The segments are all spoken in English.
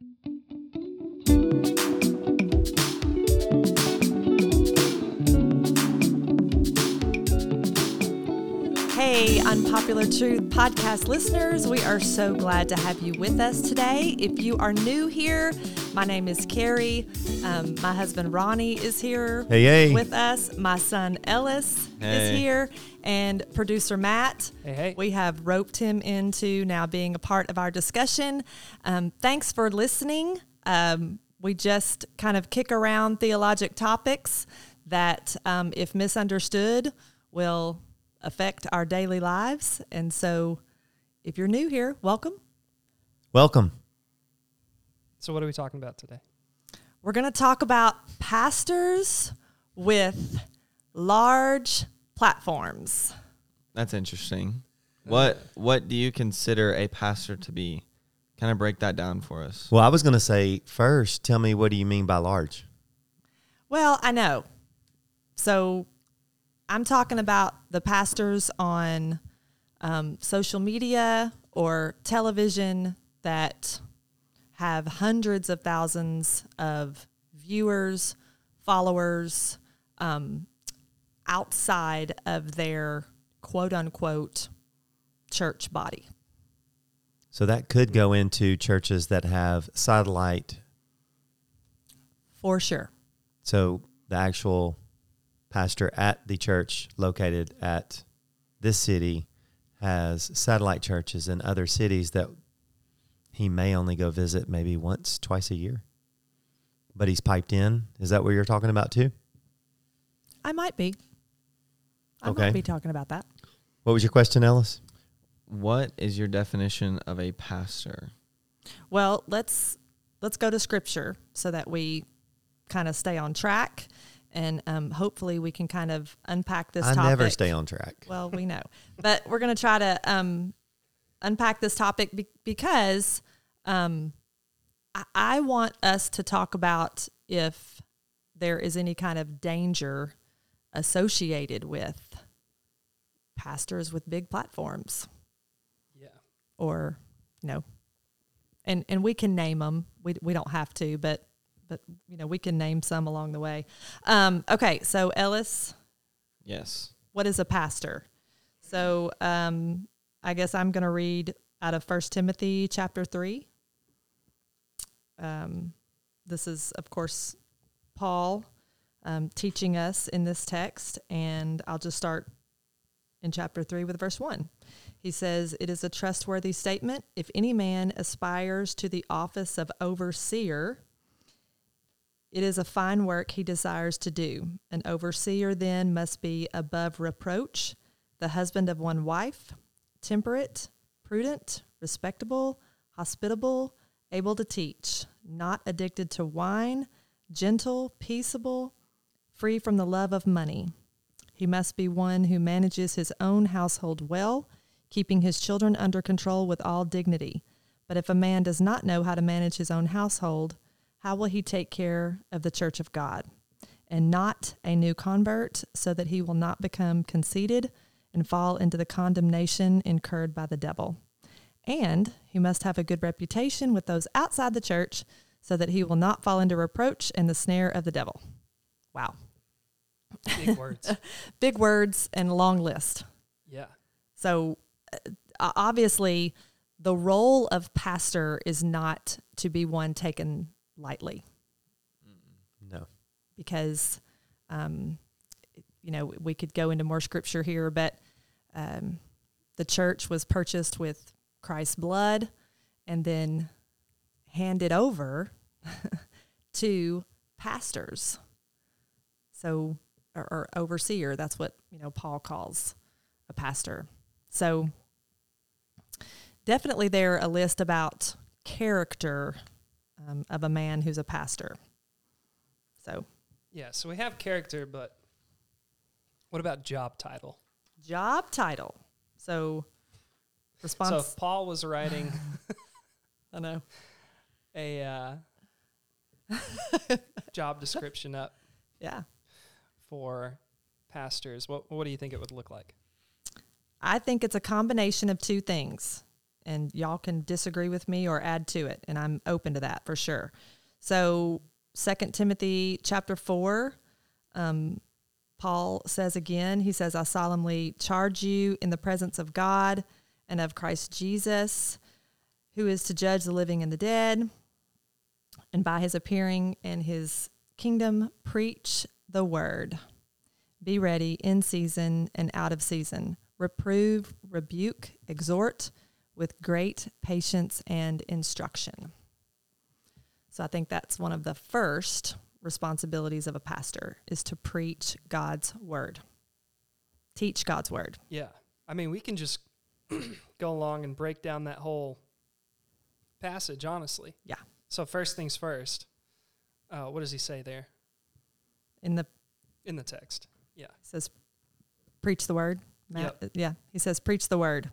thank you Hey, Unpopular Truth podcast listeners, we are so glad to have you with us today. If you are new here, my name is Carrie. Um, my husband Ronnie is here Hey, hey. with us. My son Ellis is here, and producer Matt. Hey, hey. We have roped him into now being a part of our discussion. Um, thanks for listening. Um, we just kind of kick around theologic topics that, um, if misunderstood, will affect our daily lives. And so, if you're new here, welcome. Welcome. So, what are we talking about today? We're going to talk about pastors with large platforms. That's interesting. What what do you consider a pastor to be? Kind of break that down for us. Well, I was going to say first, tell me what do you mean by large? Well, I know. So I'm talking about the pastors on um, social media or television that have hundreds of thousands of viewers, followers um, outside of their quote unquote church body. So that could go into churches that have satellite. For sure. So the actual pastor at the church located at this city has satellite churches in other cities that he may only go visit maybe once, twice a year. But he's piped in. Is that what you're talking about too? I might be. I Okay. might be talking about that. What was your question, Ellis? What is your definition of a pastor? Well, let's let's go to scripture so that we kind of stay on track, and um, hopefully we can kind of unpack this. Topic. I topic. never stay on track. Well, we know, but we're going to try to um, unpack this topic be- because um, I-, I want us to talk about if there is any kind of danger associated with pastors with big platforms Yeah. or you know and and we can name them we, we don't have to but but you know we can name some along the way um, okay so ellis Yes. what is a pastor so um, i guess i'm going to read out of first timothy chapter 3 um, this is of course paul um, teaching us in this text and i'll just start in chapter 3 with verse 1 he says, It is a trustworthy statement. If any man aspires to the office of overseer, it is a fine work he desires to do. An overseer then must be above reproach, the husband of one wife, temperate, prudent, respectable, hospitable, able to teach, not addicted to wine, gentle, peaceable, free from the love of money. He must be one who manages his own household well, keeping his children under control with all dignity. But if a man does not know how to manage his own household, how will he take care of the church of God? And not a new convert, so that he will not become conceited and fall into the condemnation incurred by the devil. And he must have a good reputation with those outside the church, so that he will not fall into reproach and the snare of the devil. Wow. Big words. Big words and a long list. Yeah. So uh, obviously, the role of pastor is not to be one taken lightly No. because, um, you know, we could go into more scripture here, but um, the church was purchased with Christ's blood and then handed over to pastors. So, or, or overseer, that's what, you know, Paul calls a pastor. So, definitely there a list about character um, of a man who's a pastor. So, Yeah. So we have character, but what about job title? job title. So, response. So if Paul was writing I know. a uh, job description up Yeah. for pastors, what what do you think it would look like? I think it's a combination of two things. And y'all can disagree with me or add to it, and I'm open to that for sure. So, Second Timothy chapter four, um, Paul says again, he says, "I solemnly charge you in the presence of God and of Christ Jesus, who is to judge the living and the dead, and by his appearing and his kingdom, preach the word." Be ready in season and out of season. Reprove, rebuke, exhort with great patience and instruction. So I think that's one of the first responsibilities of a pastor is to preach God's word. Teach God's word. Yeah. I mean, we can just go along and break down that whole passage, honestly. Yeah. So, first things first, uh, what does he say there In the in the text? Yeah. He says, preach the word. Matt, Yeah. He says, preach the word.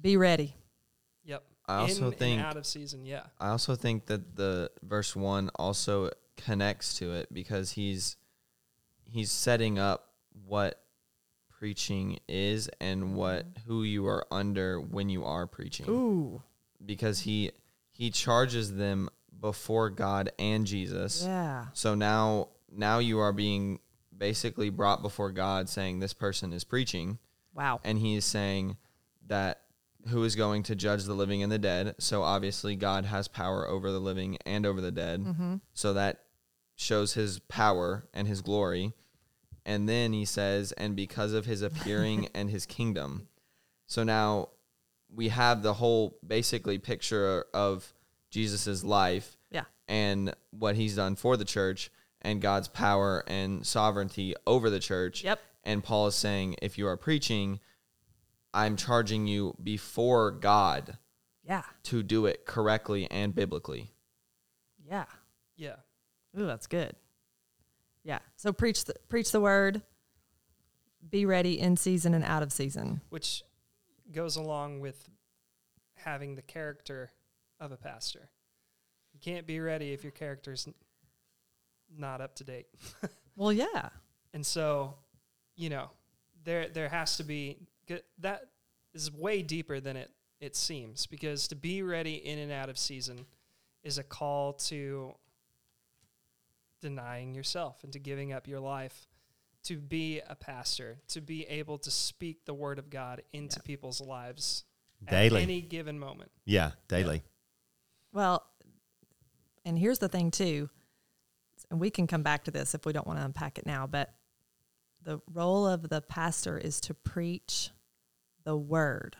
Be ready. Yep. I also in think and out of season. Yeah. I also think that the verse one also connects to it because he's he's setting up what preaching is and what mm-hmm. who you are under when you are preaching. Ooh. Because he he charges them before God and Jesus. Yeah. So now now you are being basically brought before God saying this person is preaching Wow. and he is saying that who is going to judge the living and the dead. So obviously God has power over the living and over the dead. Mm-hmm. So that shows his power and his glory. And then he says, and because of his appearing and his kingdom. So now we have the whole basically picture of Jesus's life Yeah. and what he's done for the church and God's power and sovereignty over the church. Yep. And Paul is saying, if you are preaching, I'm charging you before God Yeah. to do it correctly and biblically. Yeah. Yeah. Ooh, that's good. Yeah. So preach the preach the word. Be ready in season and out of season. Which goes along with having the character of a pastor. You can't be ready if your character's n- not up to date. Well, yeah. And so, you know, there there has to be g- that is way deeper than it it seems because to be ready in and out of season is a call to denying yourself and to giving up your life to be a pastor, to be able to speak the word of God into Yeah. people's lives Daily. at any given moment. Yeah, daily. Well, and here's the thing too, and we can come back to this if we don't want to unpack it now, but the role of the pastor is to preach the word.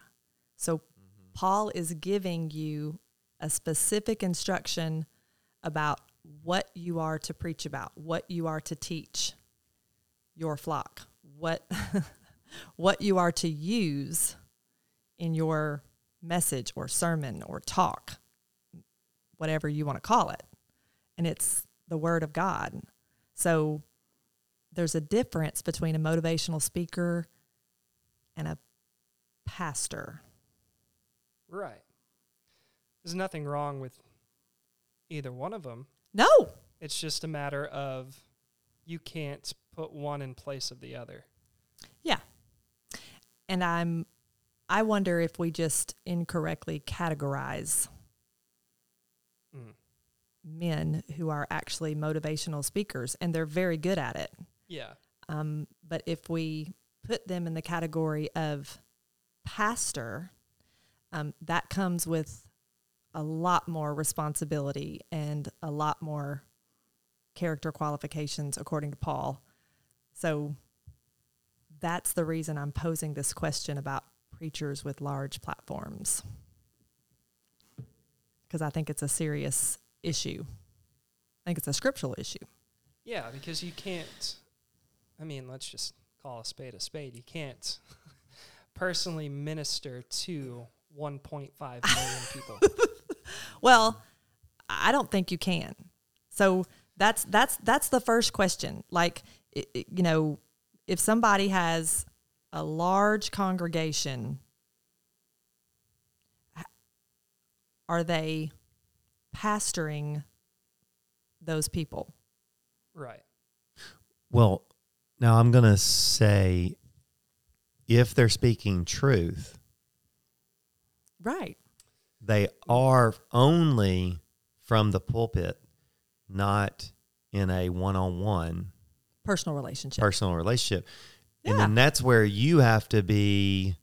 So mm-hmm. Paul is giving you a specific instruction about what you are to preach about, what you are to teach your flock, what what you are to use in your message or sermon or talk whatever you want to call it. And it's the word of God. So there's a difference between a motivational speaker and a pastor. Right. There's nothing wrong with either one of them. No. It's just a matter of you can't put one in place of the other. Yeah. And I'm I wonder if we just incorrectly categorize Mm. men who are actually motivational speakers and they're very good at it. Yeah. Um, but if we put them in the category of pastor, um, that comes with a lot more responsibility and a lot more character qualifications, according to Paul. So that's the reason I'm posing this question about preachers with large platforms. Because I think it's a serious issue. I think it's a scriptural issue. Yeah, because you can't. I mean, let's just call a spade a spade. You can't personally minister to 1.5 million people. Well, I don't think you can. So that's that's that's the first question. Like, i i- you know, if somebody has a large congregation, are they pastoring those people? right. Well, now I'm going to say if they're speaking truth, Right. They are only from the pulpit, not in a one-on-one Personal relationship. personal relationship. And then that's where you have to be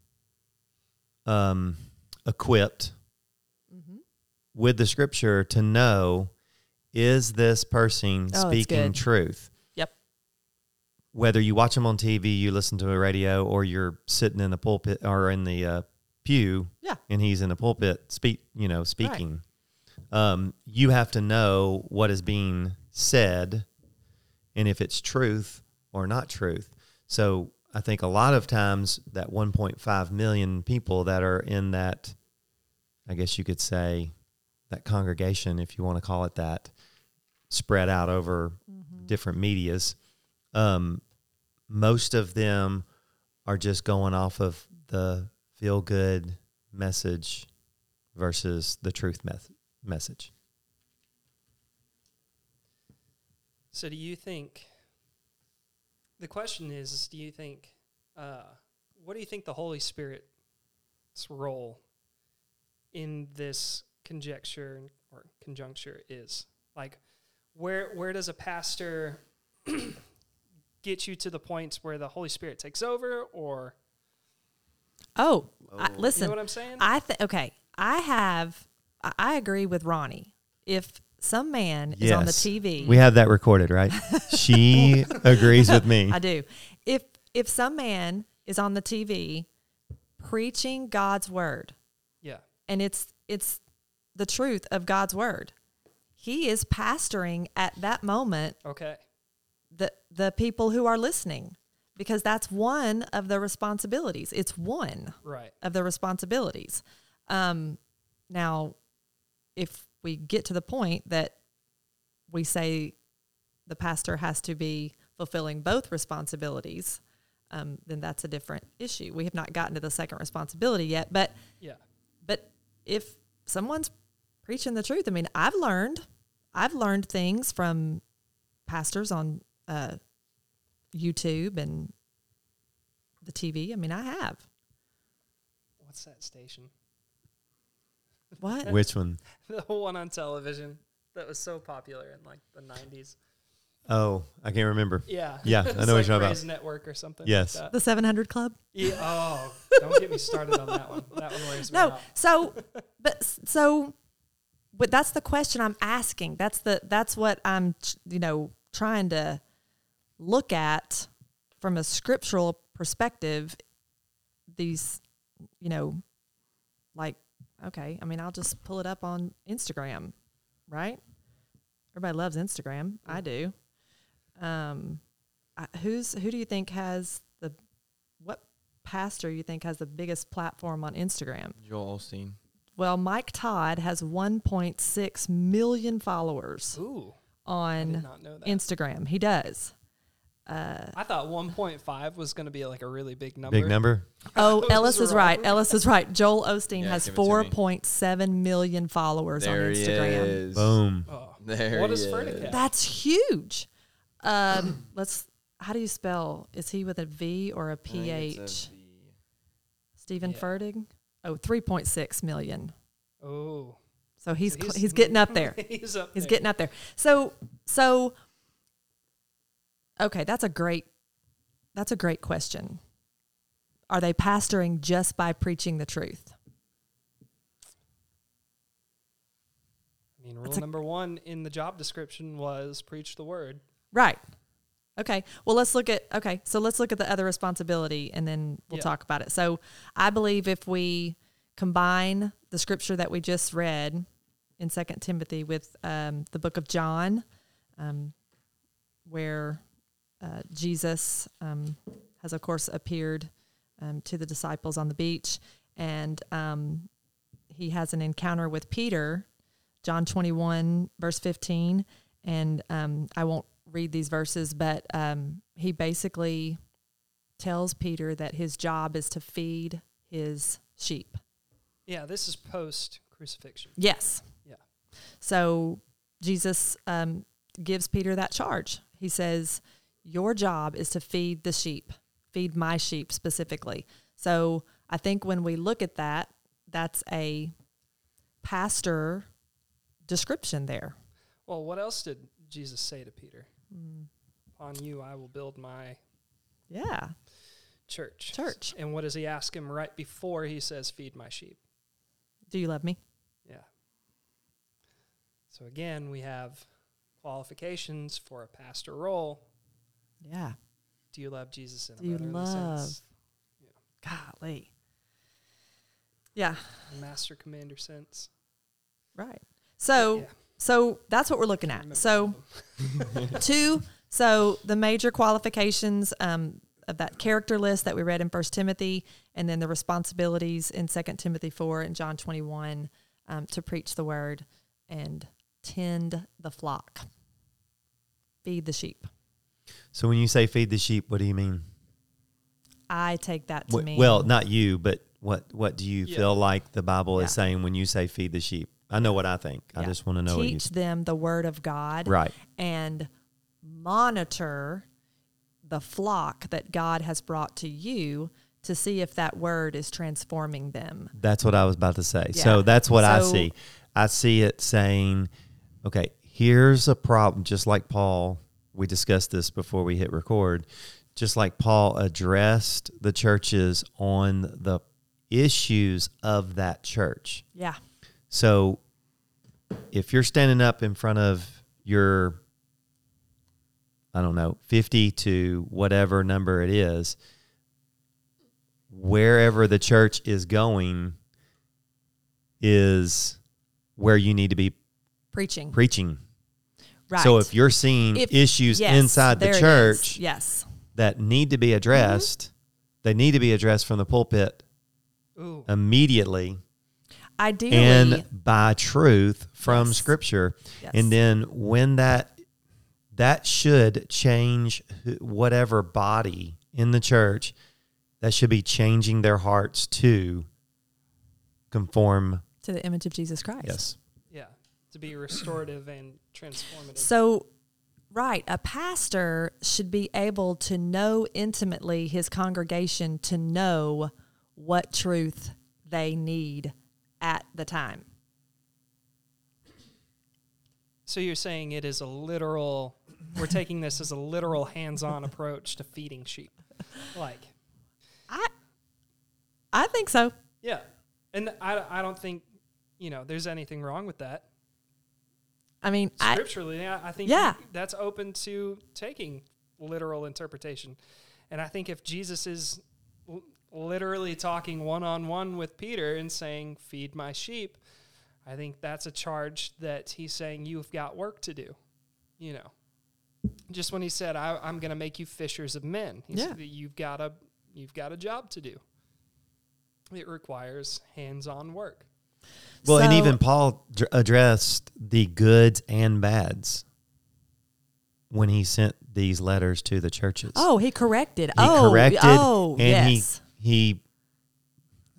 um, equipped Mhm. with the scripture to know is this person Oh, speaking truth? Whether you watch them on TV, you listen to a radio, or you're sitting in the pulpit or in the uh, pew, Yeah. and he's in the pulpit speak, you know, speaking. Um, you have to know what is being said, and if it's truth or not truth. So I think a lot of times that 1.5 million people that are in that, I guess you could say, that congregation, if you want to call it that, spread out over different medias. Um, most of them are just going off of the feel good message versus the truth meth- message. So, do you think the question is, is do you think, uh, what do you think the Holy Spirit's role in this conjecture or conjuncture is? Like, where where does a pastor get you to the points where the Holy Spirit takes over, or Oh, I, Oh. listen. you know what I'm saying? I think okay. I have. I, I agree with Ronnie. If some man is on the TV, We have that recorded, right? she agrees with me. I do. If if some man is on the TV preaching God's word, yeah, and it's it's the truth of God's word, he is pastoring at that moment okay, the the people who are listening because that's one of the responsibilities. It's one right, of the responsibilities. Um, now, if we get to the point that we say the pastor has to be fulfilling both responsibilities, um, then that's a different issue. We have not gotten to the second responsibility yet, but yeah, but if someone's preaching the truth, I mean, I've learned, I've learned things from pastors on uh, YouTube and the TV. I mean, I have. what's that station? What? Which one? the one on television that was so popular in like the 90s. Oh, I can't remember. Yeah. Yeah, I It's know what you're like talking about. Network or something. Yes. Like. The 700 Club? Yeah. Oh, don't get me started on that one. That one wears me No. So, but so, but that's the question I'm asking. That's the that's what I'm you know trying to look at from a scriptural perspective. These, you know, like okay. I mean, I'll just pull it up on Instagram, right? Everybody loves Instagram. I do. Um, I, who's who do you think has the what pastor you think has the biggest platform on Instagram? Joel Osteen. Well, Mike Todd has 1.6 million followers Ooh. On not know that. Instagram. He does. Uh, I thought 1.5 was going to be like a really big number. Big number. oh, Ellis is right. Ellis is right. Joel Osteen Yeah, has give it to me. 4.7 million followers There on he Instagram. is. Boom. Oh. There what he is. Furtick have? That's huge. Um, let's. How do you spell? Is he with a V or a I a PH? Steven Yeah. Furtick. Oh, 3.6 million. Oh. So he's So cl- he's getting up there. he's up He's there. getting up there. So so okay, that's a great that's a great question. Are they pastoring just by preaching the truth? I mean, rule That's a- number one in the job description was preach the word. Right. Okay. Well, let's look at okay. So let's look at the other responsibility, and then we'll Yeah. talk about it. So I believe if we combine the scripture that we just read in Second Timothy with um, the book of John, um, where uh, Jesus um, has, of course, appeared um, to the disciples on the beach, and um, he has an encounter with Peter, John twenty one verse fifteen, and um, I won't read these verses, but um, he basically tells Peter that his job is to feed his sheep. Yeah, this is post crucifixion. Yes. Yeah. So Jesus um, gives Peter that charge. He says, Your job is to feed the sheep, feed my sheep specifically. So I think when we look at that, that's a pastor description there. Well, what else did Jesus say to Peter? Mm. On you I will build my Yeah, church. church. And what does he ask him right before he says, Feed my sheep? Do you love me? Yeah. So again, we have qualifications for a pastor role. Yeah. Do you love Jesus in Do you love? sense? Golly. Yeah. Master commander sense? Right. So Yeah, so that's what we're looking at. So two so the major qualifications um, of that character list that we read in first timothy and then the responsibilities in second timothy 4 and john 21 um, to preach the word and tend the flock feed the sheep So when you say feed the sheep, what do you mean? i take that to Wh- mean well, not you, but what what do you Yeah. feel like the Bible Yeah. is saying when you say feed the sheep? I know what I think. I just want to know what you teach them the word of god Right. and monitor the flock that god has brought to you to see if that word is transforming them That's what I was about to say. Yeah. So that's what I see. I see it saying, okay, here's a problem. Just like Paul, we discussed this before we hit record. Just like Paul addressed the churches on the issues of that church. yeah So if you're standing up in front of your, I don't know, 50 to whatever number it is, wherever the church is going is where you need to be preaching preaching. Right So if you're seeing If- issues Yes, inside the there it is. church yes that need to be mm-hmm. addressed, they need to be addressed from the pulpit Ooh. immediately ideally and by truth from Yes. scripture yes. and then when that that should change whatever body in the church that should be changing their hearts to conform to the image of jesus christ yes. To be restorative and transformative. so right a pastor should be able to know intimately his congregation to know what truth they need at the time So you're saying it is a literal, we're taking this as a literal hands on approach to feeding sheep. Like, i i think so yeah. And I, I don't think, you know, there's anything wrong with that. I mean I, Scripturally, I, I think Yeah. that's open to taking literal interpretation. And I think if Jesus is l- literally talking one on one with Peter and saying, Feed my sheep, I think that's a charge that he's saying, You've got work to do. You know, just when he said, I, I'm going to make you fishers of men, he Yeah. said, You've got a, you've got a job to do. It requires hands on work. Well and even paul dr- addressed the goods and bads when he sent these letters to the churches oh he corrected he oh corrected oh and yes he he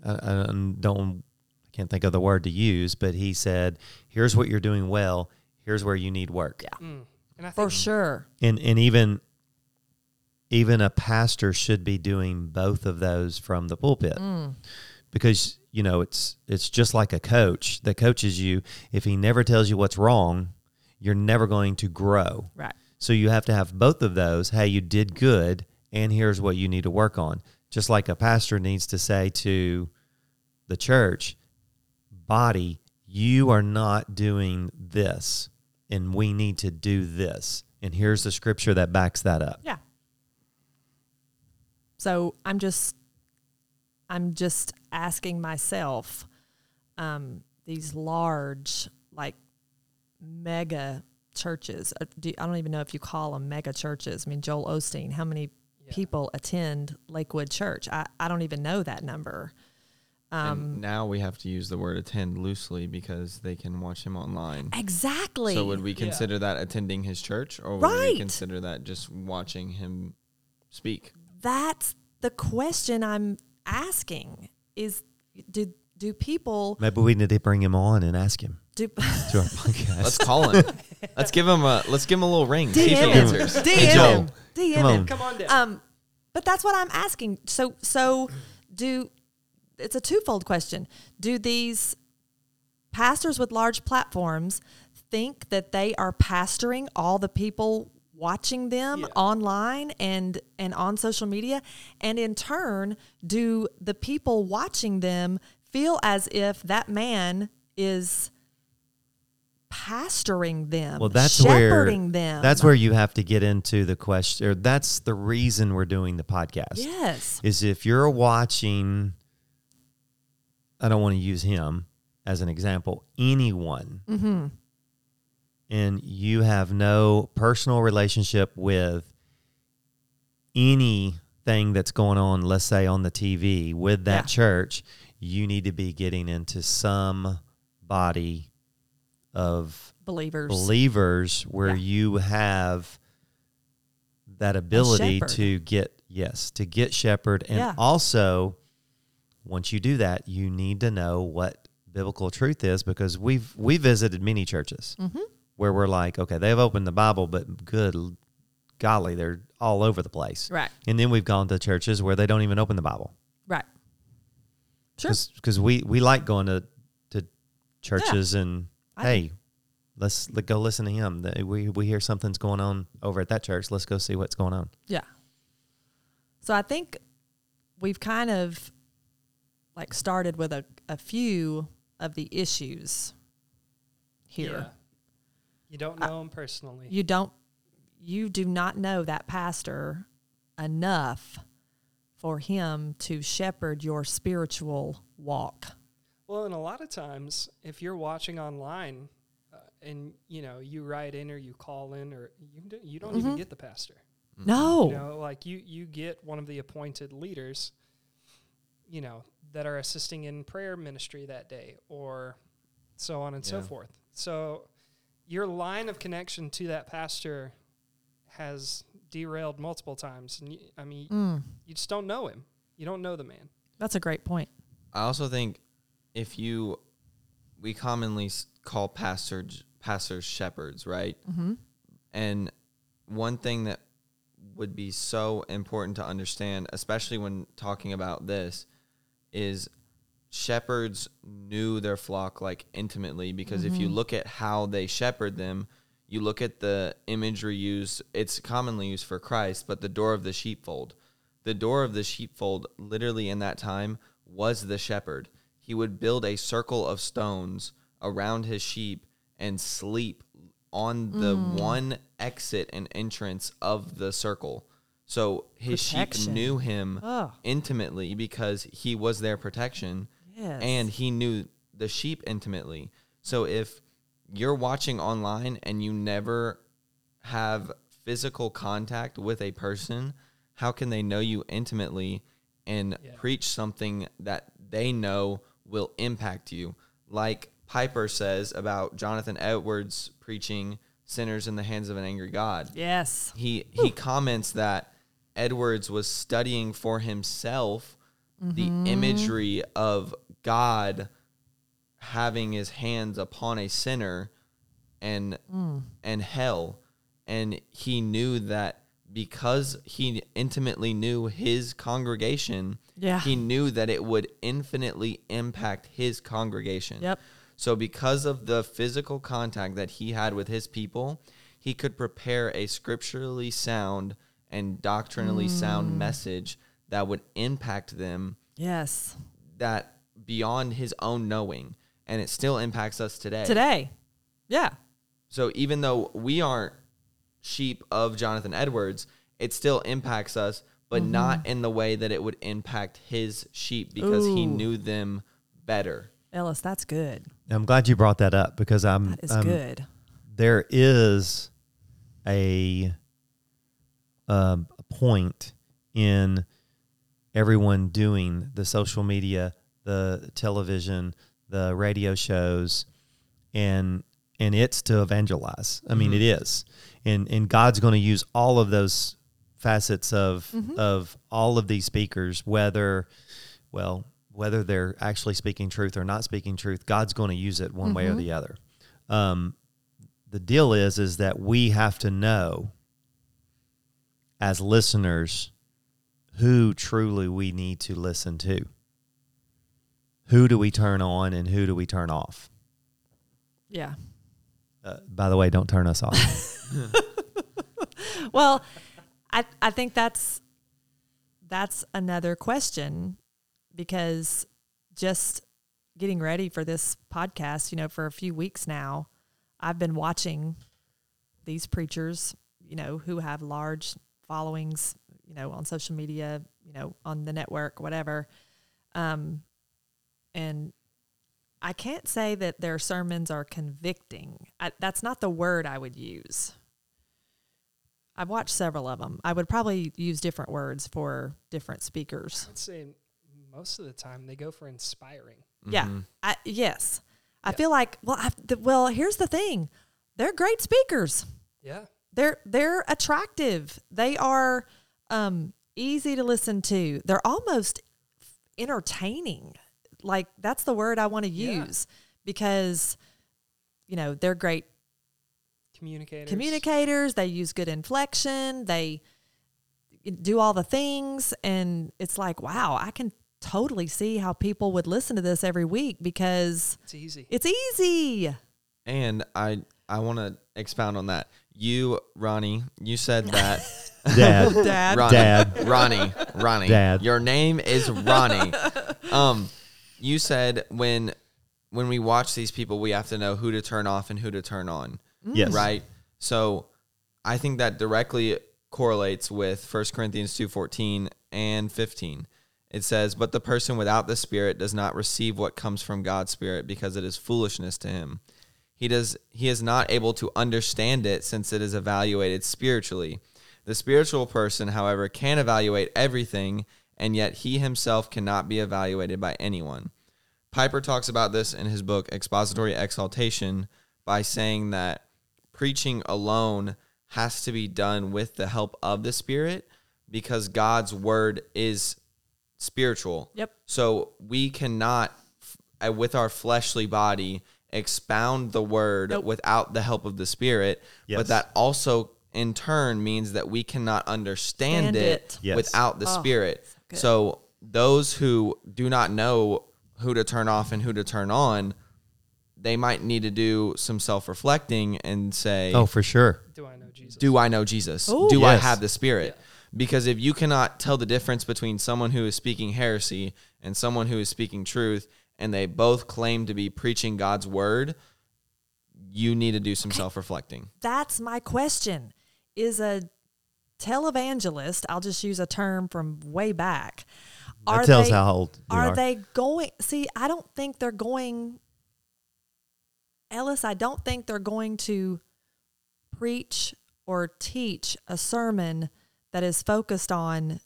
I, I don't I can't think of the word to use, but he said, "Here's what you're doing well. Here's where you need work." Yeah. Mm. And I for sure And and even even a pastor should be doing both of those from the pulpit Mm. because you know it's it's just like a coach that coaches you. If he never tells you what's wrong, you're never going to grow. right So you have to have both of those. Hey, you did good, and here's what you need to work on. Just like a pastor needs to say to the church body, you are not doing this, and we need to do this. And here's the scripture that backs that up. Yeah. So I'm just I'm just asking myself, um, these large, like mega churches. uh, I don't even know if you call them mega churches. I mean, Joel Osteen, how many Yeah. people attend Lakewood Church? I, I don't even know that number. Um, and now we have to use the word attend loosely because they can watch him online. exactly. So would we Yeah. consider that attending his church, or would Right. we consider that just watching him speak? That's the question I'm asking. Is do do people Maybe we need to bring him on and ask him do to our podcast. Let's call him. let's give him a let's give him a little ring. See if he DM him. answers. DM Hey, Joe, him. DM come him. on. Come on down. Um, but that's what I'm asking. So, so do it's a twofold question. Do these pastors with large platforms think that they are pastoring all the people watching them Yeah. online and and on social media and in turn do the people watching them feel as if that man is pastoring them Well, that's where shepherding them that's where you have to get into the question. Or that's the reason we're doing the podcast. yes Is if you're watching, I don't want to use him as an example. Anyone, mm-hmm. And you have no personal relationship with anything that's going on, let's say on the TV with that Yeah. church, you need to be getting into some body of believers believers where Yeah. you have that ability to get yes to get shepherd and Yeah. also once you do that you need to know what biblical truth is because we've we visited many churches mm-hmm. Where we're like okay they've opened the bible but good l- golly they're all over the place. Right. And then we've gone to churches where they don't even open the bible. Right. Sure. Because we we like going to to churches and I hey let's let go listen to him. The- we we hear something's going on over at that church. Let's go see what's going on. Yeah. So I think we've kind of like started with a, a few of the issues here. Yeah. You don't know him personally. You don't you do not know that pastor enough for him to shepherd your spiritual walk. Well, and a lot of times, if you're watching online, uh, and you know you write in or you call in or you d- you don't even Mhm. get the pastor. No. You know, like you you get one of the appointed leaders, you know, that are assisting in prayer ministry that day, or so on and so forth. So your line of connection to that pastor has derailed multiple times, and you, I mean, Mm, you just don't know him. You don't know the man. that's a great point. I also think if you, we commonly call pastors pastors shepherds, right? Mm-hmm. And one thing that would be so important to understand, especially when talking about this, is shepherds knew their flock like intimately because if you mm-hmm. look at how they shepherd them, you look at the imagery used, it's commonly used for Christ, but the door of the sheepfold. The door of the sheepfold, literally in that time, was the shepherd. He would build a circle of stones around his sheep and sleep on the mm. one exit and entrance of the circle. So his sheep knew him Oh, intimately because he was their protection yes. and he knew the sheep intimately. So if you're watching online and you never have physical contact with a person, how can they know you intimately and Yeah. preach something that they know will impact you? Like Piper says about Jonathan Edwards preaching sinners in the hands of an angry God yes. he he comments that Edwards was studying for himself the mm-hmm. imagery of God having his hands upon a sinner and hmm. and hell and he knew that because he intimately knew his congregation Yeah. he knew that it would infinitely impact his congregation Yep. so, because of the physical contact that he had with his people, he could prepare a scripturally sound and doctrinally sound hmm. message that would impact them Yes. that beyond his own knowing. And it still impacts us today. Today. Yeah. So, even though we aren't sheep of Jonathan Edwards, it still impacts us, but not in the way that it would impact his sheep because he knew them better. Ellis, that's good. i'm glad you brought that up because i'm That is I'm- good. there is a um, a point in everyone doing the social media, the television, the radio shows, and and it's to evangelize. I mean, Mhm. it is, and and God's going to use all of those facets of Mhm. of all of these speakers, whether well whether they're actually speaking truth or not speaking truth, God's going to use it one way or Mhm. the other. Um, the deal is is that we have to know as listeners who truly we need to listen to who do we turn on and who do we turn off? Yeah. Uh, by the way, don't turn us off. Well, I I think that's that's another question because just getting ready for this podcast, you know, for a few weeks now, I've been watching these preachers, you know, who have large followings, you know, on social media, you know, on the network, whatever. Um, and I can't say that their sermons are convicting. I, that's not the word I would use. I've watched several of them. I would probably use different words for different speakers. I'd say most of the time they go for inspiring. Yeah. Mhm. I, yes. I Yeah. feel like well, I, the, well. Here's the thing: they're great speakers. Yeah. They're they're attractive. They are um, easy to listen to. They're almost entertaining. Like that's the word I want to Yeah. use because you know they're great Communicators. communicators. They use good inflection. They do all the things, and it's like, wow, I can totally see how people would listen to this every week because It's easy. it's easy. And I I want to expound on that. You, Ronnie, you said that. Dad. Dad. Ronnie, Dad. Ronnie, Ronnie. Dad. Your name is Ronnie. um, you said when when we watch these people, we have to know who to turn off and who to turn on. Mm. Yes. Right. So I think that directly correlates with 1 Corinthians 2:14 and 15. It says, "But the person without the spirit does not receive what comes from God's spirit because it is foolishness to him. He does he is not able to understand it since it is evaluated spiritually. The spiritual person, however, can evaluate everything, and yet he himself cannot be evaluated by anyone." Piper talks about this in his book Expository Exaltation by saying that preaching alone has to be done with the help of the Spirit because God's word is spiritual. Yep. So we cannot, uh, with our fleshly body, expound the word Nope. without the help of the Spirit. Yes. But that also, in turn, means that we cannot understand Stand it, it. Yes. without the Oh, Spirit. Good. So those who do not know who to turn off and who to turn on, they might need to do some self reflecting and say, Oh, for sure. Do I know Jesus? do I know Jesus? Ooh. Do I have the Spirit? Yeah. Because if you cannot tell the difference between someone who is speaking heresy and someone who is speaking truth, and they both claim to be preaching God's word, you need to do some self reflecting. That's my question. Is a televangelist, I'll just use a term from way back. That tells they, how old we are are. they going see i don't think they're going ellis i don't think they're going to preach or teach a sermon that is focused on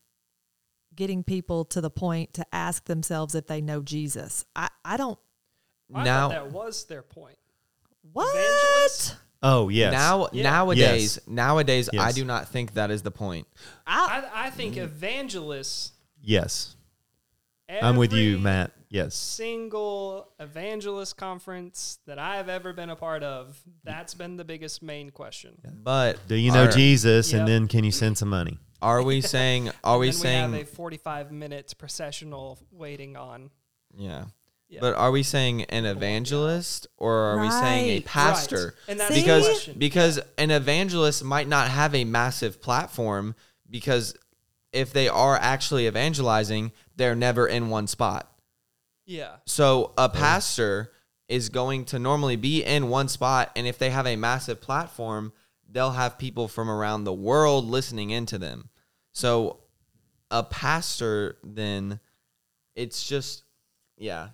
getting people to the point to ask themselves if they know jesus i, I don't I now, thought that was their point. what Evangelists? Oh, yes. now, Yeah. nowadays, Yes. nowadays, I do not think that is the point. I, I, I think mm. evangelists. yes. I'm with you, Matt. Yes. Single evangelist conference that I have ever been a part of. That's been the biggest main question. But Do you know are, Jesus? Yep. And then can you send some money? Are we saying? Are we then saying? we have a 45 minute processional waiting on? yeah. Yeah. But are we saying an evangelist or are we saying a Right. pastor? Right. And that's See? the because question. because an evangelist might not have a massive platform because if they are actually evangelizing, they're never in one spot. yeah. So a pastor is going to normally be in one spot and if they have a massive platform, they'll have people from around the world listening into them. So a pastor then it's just yeah.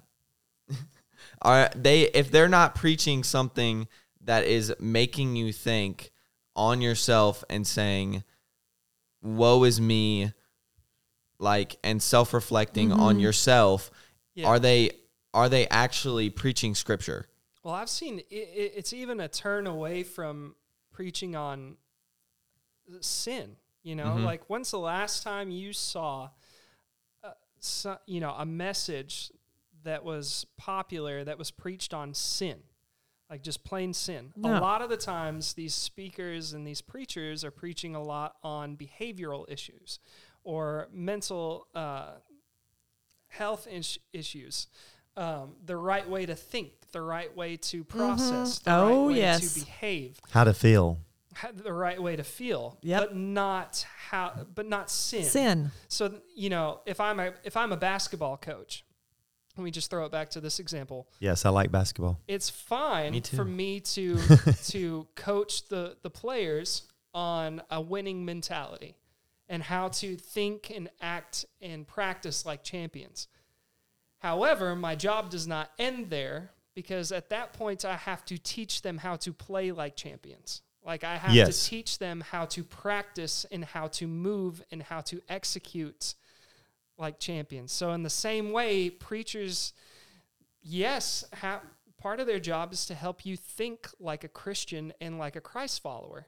Are they if they're not preaching something that is making you think on yourself and saying woe is me like and self-reflecting on yourself Yeah. are they are they actually preaching scripture Well, I've seen it, it, it's even a turn away from preaching on sin. You know, Mhm. like when's the last time you saw, uh, so, you know, a message that was popular that was preached on sin, like just plain sin? No. A lot of the times, these speakers and these preachers are preaching a lot on behavioral issues or mental uh, health is- issues um, the right way to think, the right way to process, the Oh, right way yes. to behave, How to feel. ha- the right way to feel, Yep. but not how, but not sin. Sin. So you know, if I'm a if I'm a basketball coach, let me just throw it back to this example. Yes, I like basketball. It's fine Me for me to to coach the the players on a winning mentality and how to think and act and practice like champions. However, my job does not end there because at that point I have to teach them how to play like champions. Like I have Yes. to teach them how to practice and how to move and how to execute like champions. So in the same way, preachers yes, ha- part of their job is to help you think like a Christian and like a Christ follower.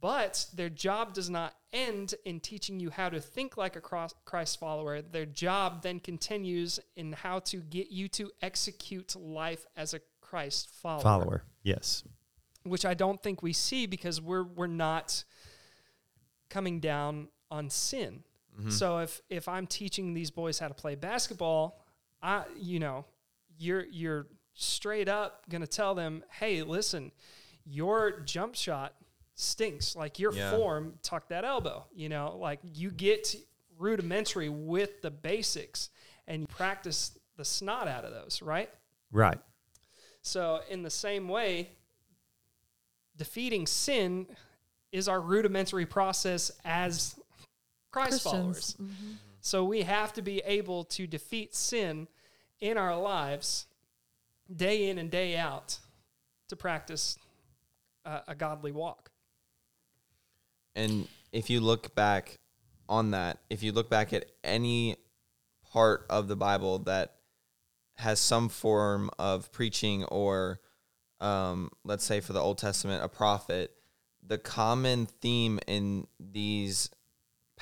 But their job does not end in teaching you how to think like a Christ follower. Their job then continues in how to get you to execute life as a Christ follower, Follower. Yes. which I don't think we see because we're we're not coming down on sin. Mm-hmm. So if if I'm teaching these boys how to play basketball, I you know, you're you're straight up going to tell them, "Hey, listen, your jump shot stinks. Like your Yeah. form, tuck that elbow, you know, like you get rudimentary with the basics and you practice the snot out of those, right? Right. So, in the same way, defeating sin is our rudimentary process as Christ followers. Christians. Mhm. So, we have to be able to defeat sin in our lives day in and day out to practice a, a godly walk. And if you look back on that, if you look back at any part of the Bible that has some form of preaching or, um, let's say for the Old Testament, a prophet, the common theme in these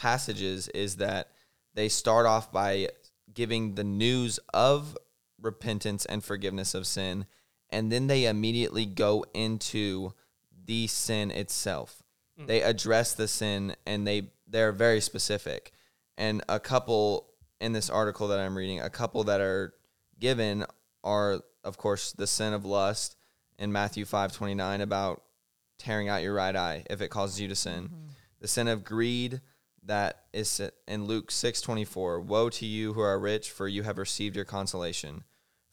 passages is that they start off by giving the news of repentance and forgiveness of sin, and then they immediately go into the sin itself. Hmm. They address the sin and they they're very specific. And a couple in this article that I'm reading, a couple that are given are of course the sin of lust in Matthew 5:29 about tearing out your right eye if it causes you to sin. Mm-hmm. The sin of greed that is in Luke 6:24, woe to you who are rich for you have received your consolation.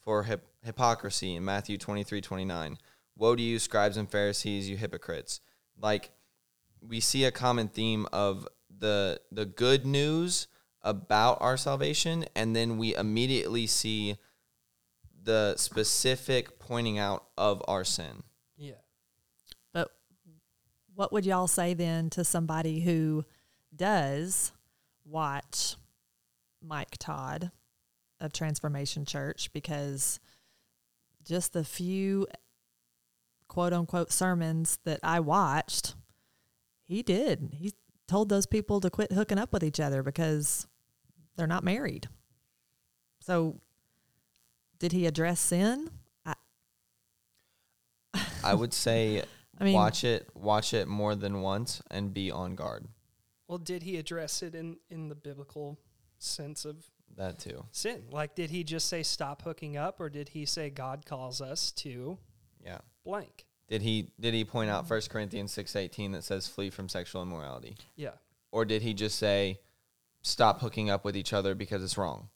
For hip- hypocrisy in Matthew 23:29, woe to you scribes and Pharisees, you hypocrites. Like we see a common theme of the the good news about our salvation and then we immediately see the specific pointing out of our sin. Yeah. But what would y'all say then to somebody who does watch Mike Todd of Transformation Church? Because just the few quote unquote sermons that I watched, he did. He told those people to quit hooking up with each other because they're not married. So, did he address sin? I, I would say I mean, watch it watch it more than once and be on guard. Well, did he address it in, in the biblical sense of That too. sin? Like, did he just say stop hooking up, or did he say God calls us to Yeah. blank? Did he did he point out 1 Corinthians 6:18 that says flee from sexual immorality? Yeah. Or did he just say stop hooking up with each other because it's wrong?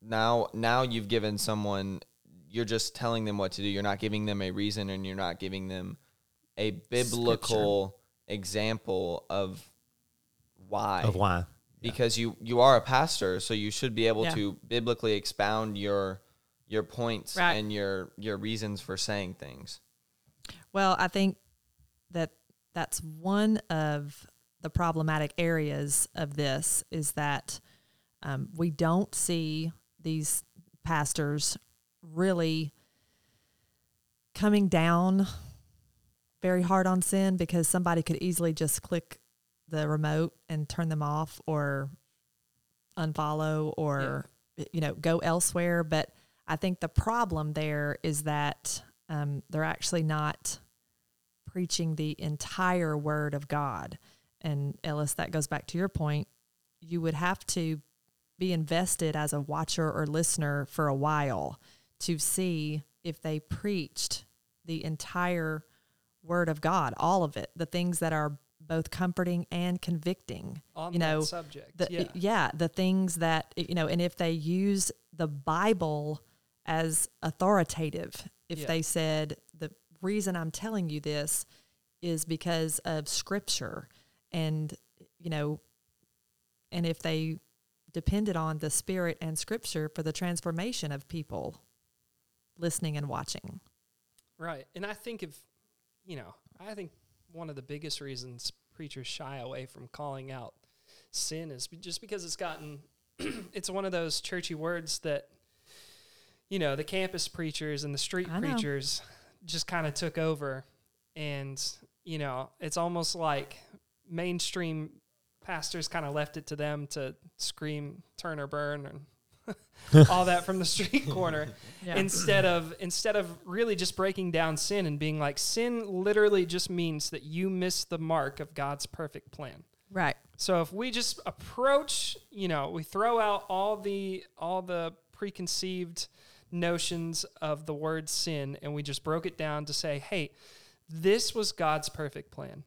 Now now you've given someone you're just telling them what to do. You're not giving them a reason and you're not giving them a biblical example of why. Of why? because you you are a pastor, so you should be able Yeah. to biblically expound your your points Right. and your your reasons for saying things. Well, I think that that's one of the problematic areas of this is that um, we don't see these pastors really coming down very hard on sin because somebody could easily just click the remote and turn them off or unfollow or you know go elsewhere. But i think the problem there is that um, they're actually not preaching the entire word of god. And ellis that goes back to your point you would have to be invested as a watcher or listener for a while to see if they preached the entire word of God, all of it, the things that are both comforting and convicting. On you know, subject. the, yeah. yeah, the things that you know, and if they use the Bible as authoritative, if Yeah. they said the reason I'm telling you this is because of Scripture, and you know, and if they depended on the Spirit and Scripture for the transformation of people listening and watching. Right. And I think if, you know, I think one of the biggest reasons preachers shy away from calling out sin is just because it's gotten, it's one of those churchy words that, you know, the campus preachers and the street I know. preachers just kind of took over. And, you know, it's almost like mainstream pastors kind of left it to them to scream, turn or burn, and all that from the street corner instead of instead of really just breaking down sin and being like sin literally just means that you miss the mark of God's perfect plan. right. So if we just approach, you know, we throw out all the all the preconceived notions of the word sin and we just broke it down to say, "Hey, this was God's perfect plan.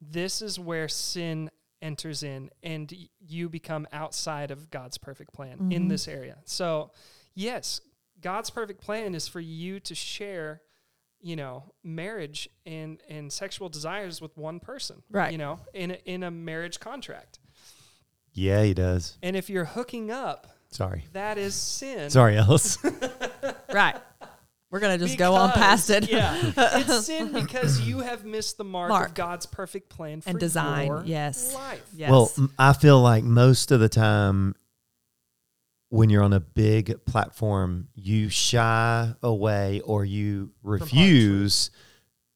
This is where sin enters in and y- you become outside of God's perfect plan in Mhm. this area." So, yes, God's perfect plan is for you to share you know marriage and and sexual desires with one person Right. you know in a, in a marriage contract Yeah, he does. and if you're hooking up Sorry. that is sin Sorry, Ellis. Right. We're gonna just go on past it. yeah it's sin because you have missed the mark, Mark. of god's perfect plan for And design, your yes. life Yes. Well, I feel like most of the time when you're on a big platform, you shy away or you refuse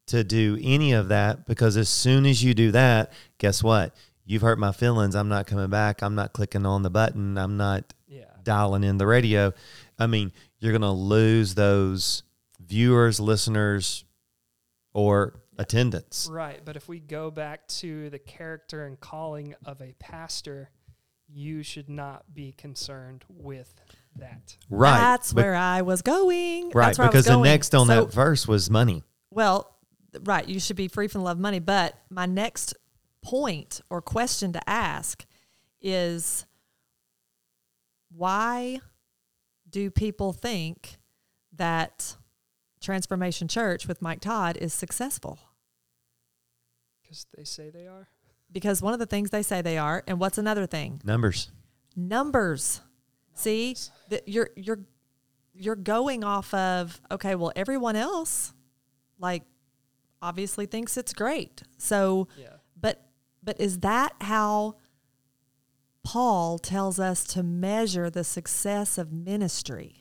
to do any of that because as soon as you do that, guess what? You've hurt my feelings. I'm not coming back. I'm not clicking on the button. I'm not yeah dialing in the radio. I mean, you're going to lose those viewers, listeners, or attendance. right but if we go back to the character and calling of a pastor you should not be concerned with that Right. That's Be- where I was going. right. That's where I was Because the next on So- that verse was money. Well, right. You should be free from the love of money. But my next point or question to ask is why do people think that Transformation Church with Mike Todd is successful? because they say they are Because one of the things they say they are, and what's another thing? Numbers. numbers. See, that you're you're you're going off of okay. Well, everyone else, like, obviously thinks it's great. So, yeah but but is that how Paul tells us to measure the success of ministry?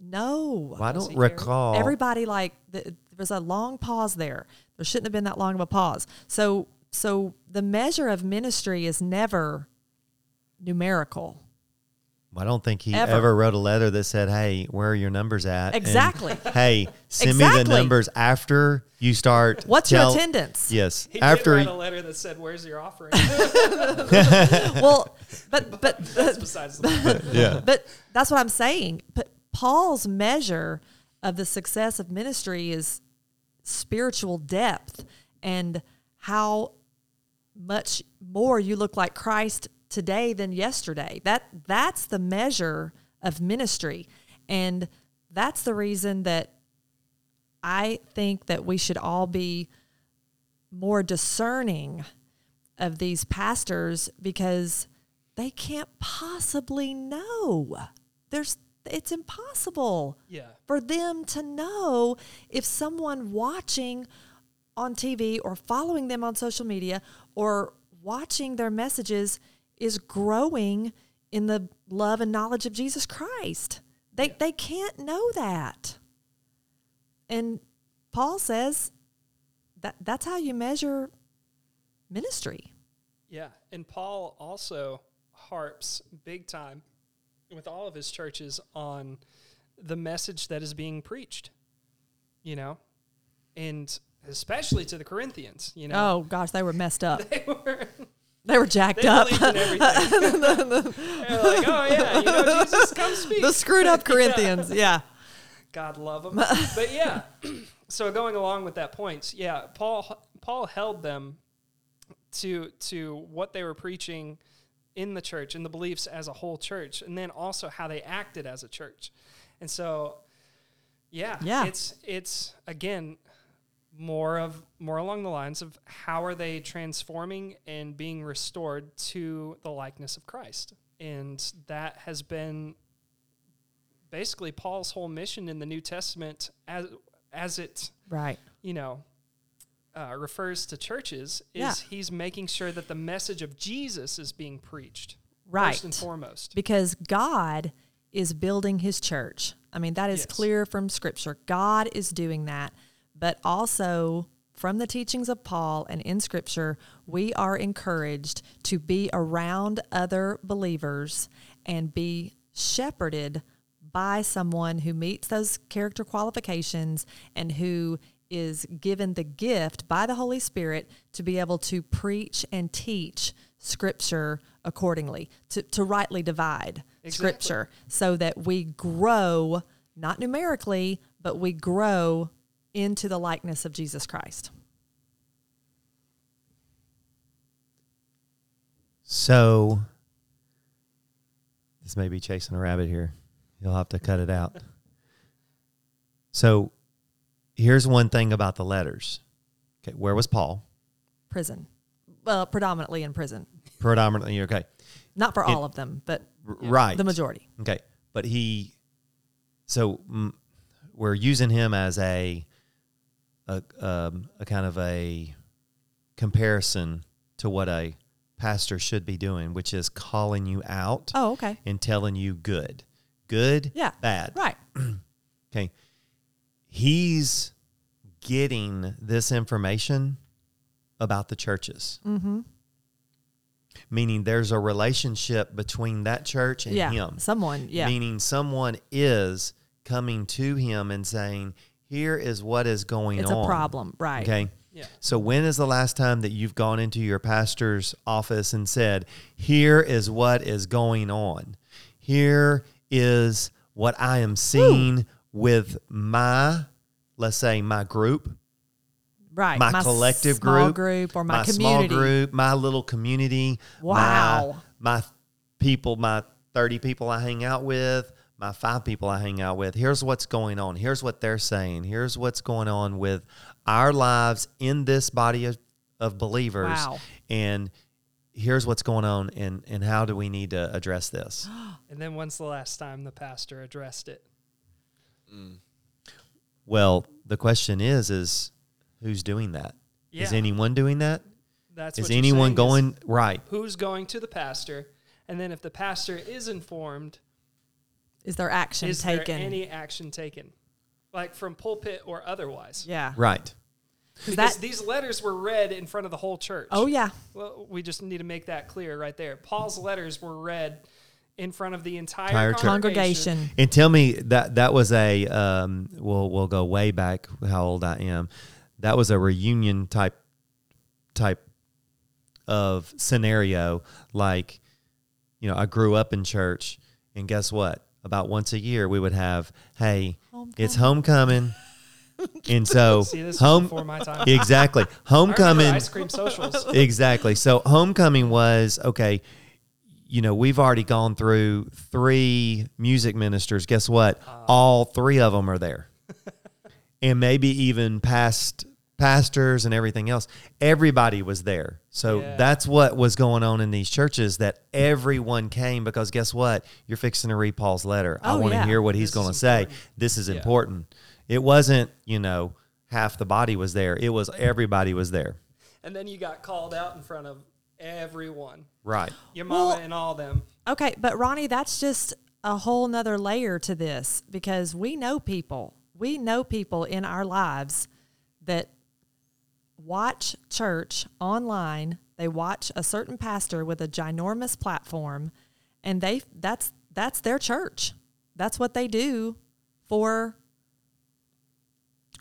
No. Well, I don't recall. Everybody like th- there was a long pause there. There shouldn't have been that long of a pause. So so the measure of ministry is never numerical. I don't think he Ever. ever. wrote a letter that said, "Hey, where are your numbers at?" And, Exactly. hey, send me the numbers after you start. What's tell- your attendance? Yes, he after. did write a letter that said where's your offering well, but but that's besides the point. yeah, but that's what I'm saying. But Paul's measure of the success of ministry is spiritual depth and how much more you look like Christ today than yesterday. That that's the measure of ministry. And that's the reason that I think that we should all be more discerning of these pastors because they can't possibly know. There's it's impossible yeah for them to know if someone watching on TV or following them on social media or watching their messages is growing in the love and knowledge of Jesus Christ. They Yeah. they can't know that. And Paul says that that's how you measure ministry. Yeah, and Paul also harps big time with all of his churches on the message that is being preached. You know, and especially to the Corinthians. You know, Oh gosh, they were messed up. they were They were jacked they up. in everything. They're like, oh yeah, you know, Jesus, come speak. the screwed up Yeah. Corinthians. Yeah. God love them. but yeah, so going along with that point, yeah, Paul Paul held them to to what they were preaching in the church and the beliefs as a whole church, and then also how they acted as a church. And so, yeah, Yeah. it's it's again more of more along the lines of how are they transforming and being restored to the likeness of Christ, and that has been basically Paul's whole mission in the New Testament as as it Right. you know uh, refers to churches is Yeah. he's making sure that the message of Jesus is being preached Right. first and foremost. because God is building his church. I mean, that is Yes. clear from scripture. God is doing that. But also from the teachings of Paul and in scripture, we are encouraged to be around other believers and be shepherded by someone who meets those character qualifications and who is given the gift by the Holy Spirit to be able to preach and teach scripture accordingly, to, to rightly divide Exactly. scripture so that we grow, not numerically, but we grow into the likeness of Jesus Christ. So this may be chasing a rabbit here. You'll have to cut it out. So here's one thing about the letters. Okay, where was Paul? Prison. Well, predominantly in prison. Predominantly okay. Not for It- all of them, but R- Right. the majority. Okay, but he, so mm, we're using him as a, a, um, a kind of a comparison to what a pastor should be doing, which is calling you out Oh, okay. and telling you good, good, Yeah. bad. Right. Okay, he's getting this information about the churches. Mm-hmm. Meaning, there's a relationship between that church and Yeah. him. Someone. Yeah. meaning someone is coming to him and saying, "Here is what is going it's on." It's a problem. Right. Okay. Yeah. So when is the last time that you've gone into your pastor's office and said, "Here is what is going on. Here is what I am seeing with my let's say my group, Right. my, collective small group, group or my, small community. group, my little community. Wow. My, my people, my 30 people I hang out with, my five people I hang out with. Here's what's going on. Here's what they're saying. Here's what's going on with our lives in this body of, of believers. Wow. And here's what's going on and, and how do we need to address this? And then when's the last time the pastor addressed it? Mm. Well, the question is, is who's doing that? Is Yeah. anyone doing that? That's Is what anyone saying is going right? who's going to the pastor, and then if the pastor is informed, Is there action is taken? there any action taken, like from pulpit or otherwise? yeah. Right. Because that- these letters were read in front of the whole church. Oh yeah. Well, we just need to make that clear right there. Paul's letters were read in front of the entire, Entire congregation. Congregation. And tell me that that was a um, we'll we'll go way back how old I am. That was a reunion type type of scenario. Like, you know, I grew up in church, and guess what? About once a year, we would have, hey, it's homecoming, and so See, this home before my time. exactly homecoming ice cream socials. exactly. So homecoming was okay. You know, we've already gone through three music ministers. Guess what? Uh. All three of them are there, and maybe even past pastors and everything else. Everybody was there. So Yeah. that's what was going on in these churches. That everyone came because guess what? You're fixing to read Paul's letter. I Oh, want to yeah. hear what he's going to say. This is Yeah. important. It wasn't, you know, half the body was there. It was everybody was there. and then you got called out in front of everyone, Right. your mama Well- and all them. Okay, but Ronnie, that's just a whole nother layer to this because we know people. We know people in our lives that watch church online. They watch a certain pastor with a ginormous platform and they that's that's their church. That's what they do for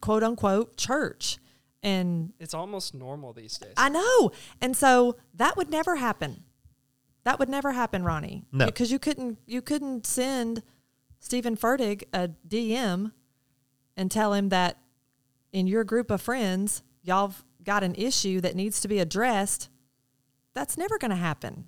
quote unquote church. and It's almost normal these days. I know. And so that would never happen. That would never happen, Ronnie. No. Because you couldn't you couldn't send Steven Furtick a DM and tell him that in your group of friends, y'all have got an issue that needs to be addressed. That's never going to happen.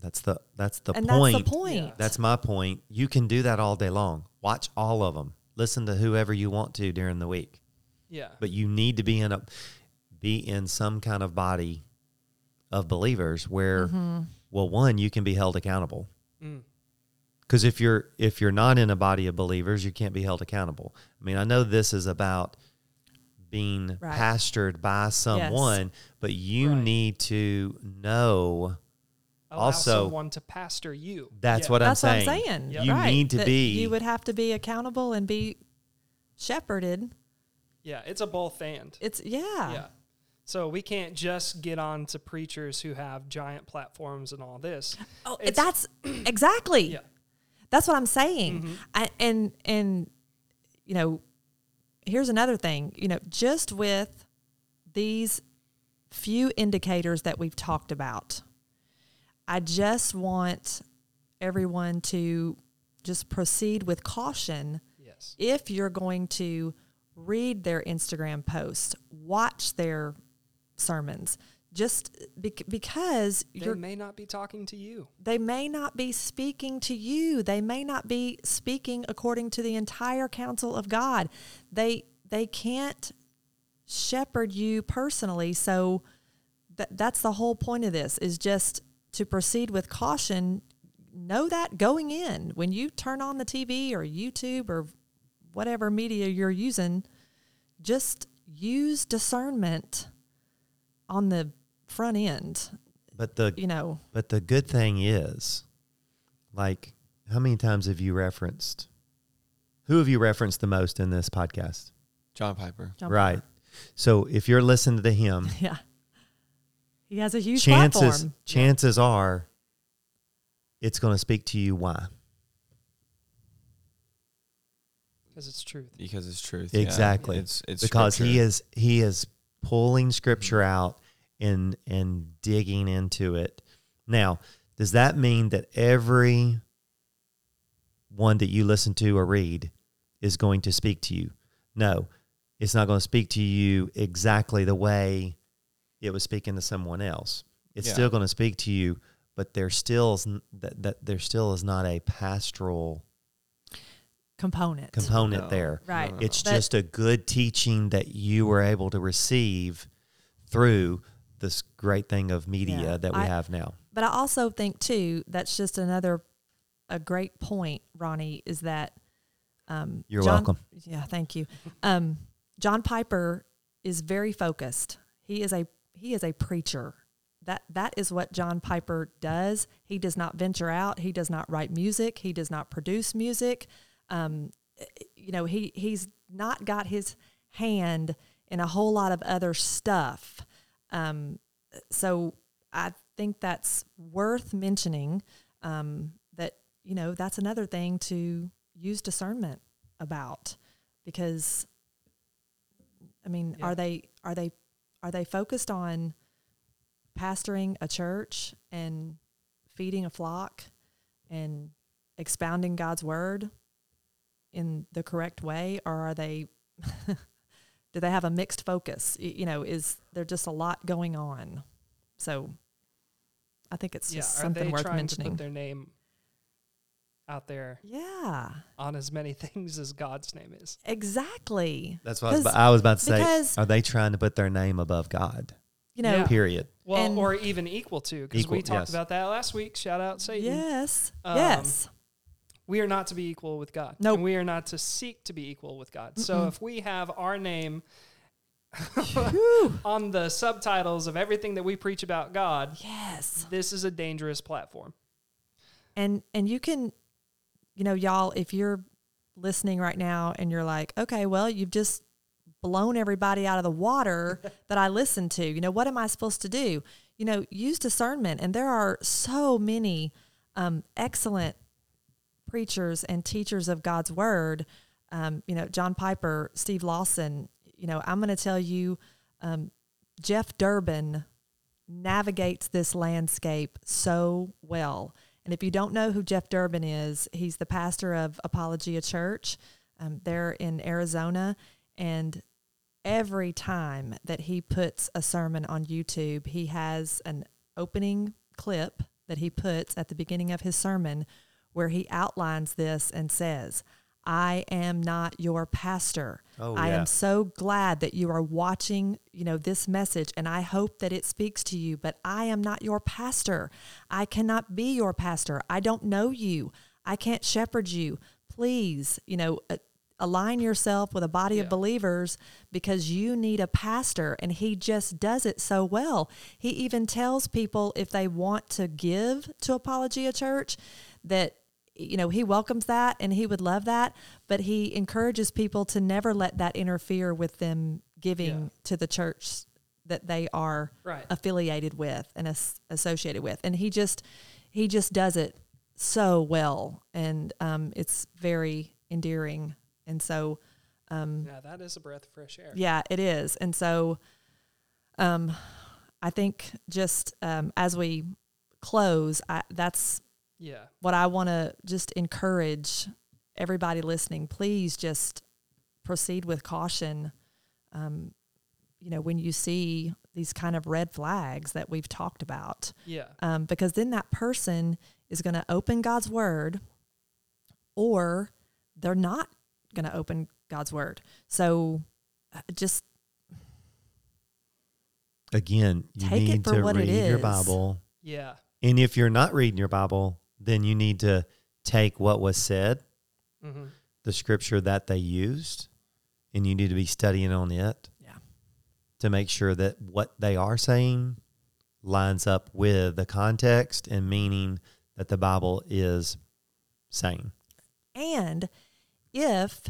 That's the that's the and point. that's the point. Yeah. That's my point. You can do that all day long. Watch all of them. Listen to whoever you want to during the week. yeah. But you need to be in a be in some kind of body of believers where Mm-hmm. well one you can be held accountable. Mm. Because if you're if you're not in a body of believers, you can't be held accountable. I mean, I know this is about being Right. pastored by someone, but you Right. need to know Allow Also- someone to pastor you. that's Yeah. what That's I'm saying. what I'm saying. Yep. You Right. need to That be You would have to be accountable and be shepherded. Yeah, it's a both and. It's yeah. Yeah. So we can't just get on to preachers who have giant platforms and all this. Oh, It's- that's exactly. Yeah. That's what I'm saying. Mhm. I, and and you know, here's another thing. You know, just with these few indicators that we've talked about, I just want everyone to just proceed with caution Yes. if you're going to read their Instagram posts, watch their sermons, just bec- because They you're may not be talking to you. they may not be speaking to you. They may not be speaking according to the entire counsel of god. They they can't shepherd you personally. So th- that's the whole point of this is just to proceed with caution. Know that going in when you turn on the tv or youtube or whatever media you're using just use discernment on the front end but the you know But the good thing is, like, how many times have you referenced? Who have you referenced the most in this podcast? John Piper. John right. So if you're listening to him, Yeah. He has a huge chances platform. chances are it's going to speak to you. Why? Because it's truth. Because it's truth. Exactly. Yeah. It's it's because he is he is pulling scripture out and and digging into it. Now, does that mean that every one that you listen to or read is going to speak to you? No. It's not going to speak to you exactly the way it was speaking to someone else. It's Yeah. still going to speak to you, but there still is that, that there still is not a pastoral component. component No, there. Right. no, no, It's But- just a good teaching that you were able to receive through this great thing of media Yeah. that we I- have now. But I also think too that's just another a great point, Ronnie, is that um, You're John- welcome. Yeah, thank you. Um, John Piper is very focused. He is a he is a preacher. That that is what John Piper does. He does not venture out. He does not write music. He does not produce music. Um, you know, he he's not got his hand in a whole lot of other stuff. Um, so I think that's worth mentioning. Um, that you know that's another thing to use discernment about because I mean, Yeah. are they are they are they focused on pastoring a church and feeding a flock and expounding God's word in the correct way or are they do they have a mixed focus you know is there just a lot going on so i think it's Yeah. just Are something they worth trying to mentioning put their name out there yeah on as many things as God's name is? exactly That's what I was, 'Cause- about, I was about to say. because- Are they trying to put their name above God? you know Yeah. Period. Well, And- or even equal to, because we talked yes. about that last week. Shout out Satan. yes Um, yes We are not to be equal with God. Nope. We are not to seek to be equal with God. So Mm-mm. if we have our name on the subtitles of everything that we preach about God, yes this is a dangerous platform. and and you can you know y'all if you're listening right now and you're like okay well you've just blown everybody out of the water that i listened to you know what am i supposed to do you know use discernment and there are so many um, excellent preachers and teachers of god's word um, you know john piper steve lawson you know, I'm going to tell you, um, Jeff Durbin navigates this landscape so well. And if you don't know who Jeff Durbin is, he's the pastor of Apologia Church um, there in Arizona. And every time that he puts a sermon on YouTube, he has an opening clip that he puts at the beginning of his sermon where he outlines this and says, I am not your pastor. Oh, I yeah. am so glad that you are watching, you know, this message and I hope that it speaks to you, but I am not your pastor. I cannot be your pastor. I don't know you. I can't shepherd you. Please, you know, uh, align yourself with a body Yeah. of believers because you need a pastor and he just does it so well. He even tells people if they want to give to Apologia Church that you know he welcomes that and he would love that but he encourages people to never let that interfere with them giving Yeah. to the church that they are Right. affiliated with and as- associated with and he just he just does it so well and um, it's very endearing and so um, Yeah, that is a breath of fresh air. yeah, it is. And so um I think just um as we close, I, that's Yeah. what I want to just encourage everybody listening. Please just proceed with caution. Um you know, when you see these kind of red flags that we've talked about, Yeah. um, because then that person is going to open God's word, or they're not going to open God's word. So uh, just Again, you Take it need for to what it read your. Bible. Yeah. And if you're not reading your Bible, then you need to take what was said, hmm the scripture that they used, and you need to be studying on it yeah, to make sure that what they are saying lines up with the context and meaning that the Bible is saying. and if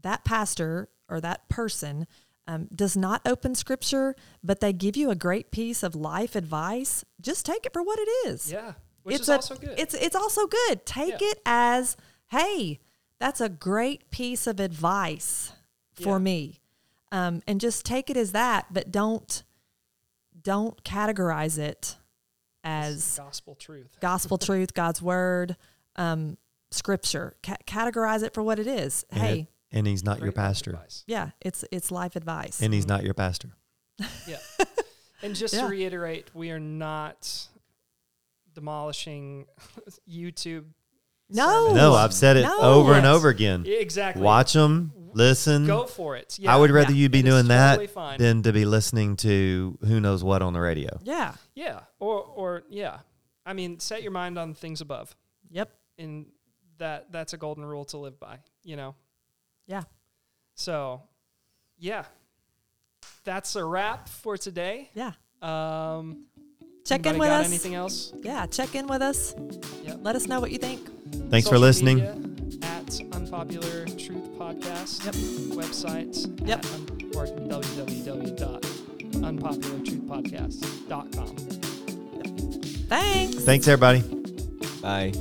that pastor or that person um, does not open Scripture, but they give you a great piece of life advice, just take it for what it is. Yeah. Which it's is a- also good. It's it's also good. Take Yeah. it as, hey, that's a great piece of advice for Yeah. me, um, and just take it as that. But don't don't categorize it as gospel truth. gospel truth, God's word, um, scripture. Ca- categorize it for what it is. And hey, it- and he's not your pastor. yeah, it's it's life advice. And he's not your pastor. Yeah. and just Yeah. to reiterate, we are not demolishing YouTube. No. sermons. No, I've said it No. over and over again. Exactly. Watch them, listen. Go for it. Yeah. I would rather Yeah. you be It is doing that totally fine. than to be listening to who knows what on the radio. yeah. Yeah. Or or yeah. I mean, set your mind on things above. Yep. And that that's a golden rule to live by, you know. Yeah. So, yeah. That's a wrap for today. Yeah. Um Check in with got us. Anything else? Yeah. Check in with us. Yep. Let us know what you think. Thanks for listening. media At Unpopular Truth Podcast. Yep. Website. Yep. At un- or www.unpopulartruthpodcast.com. Thanks. Thanks, everybody. Bye.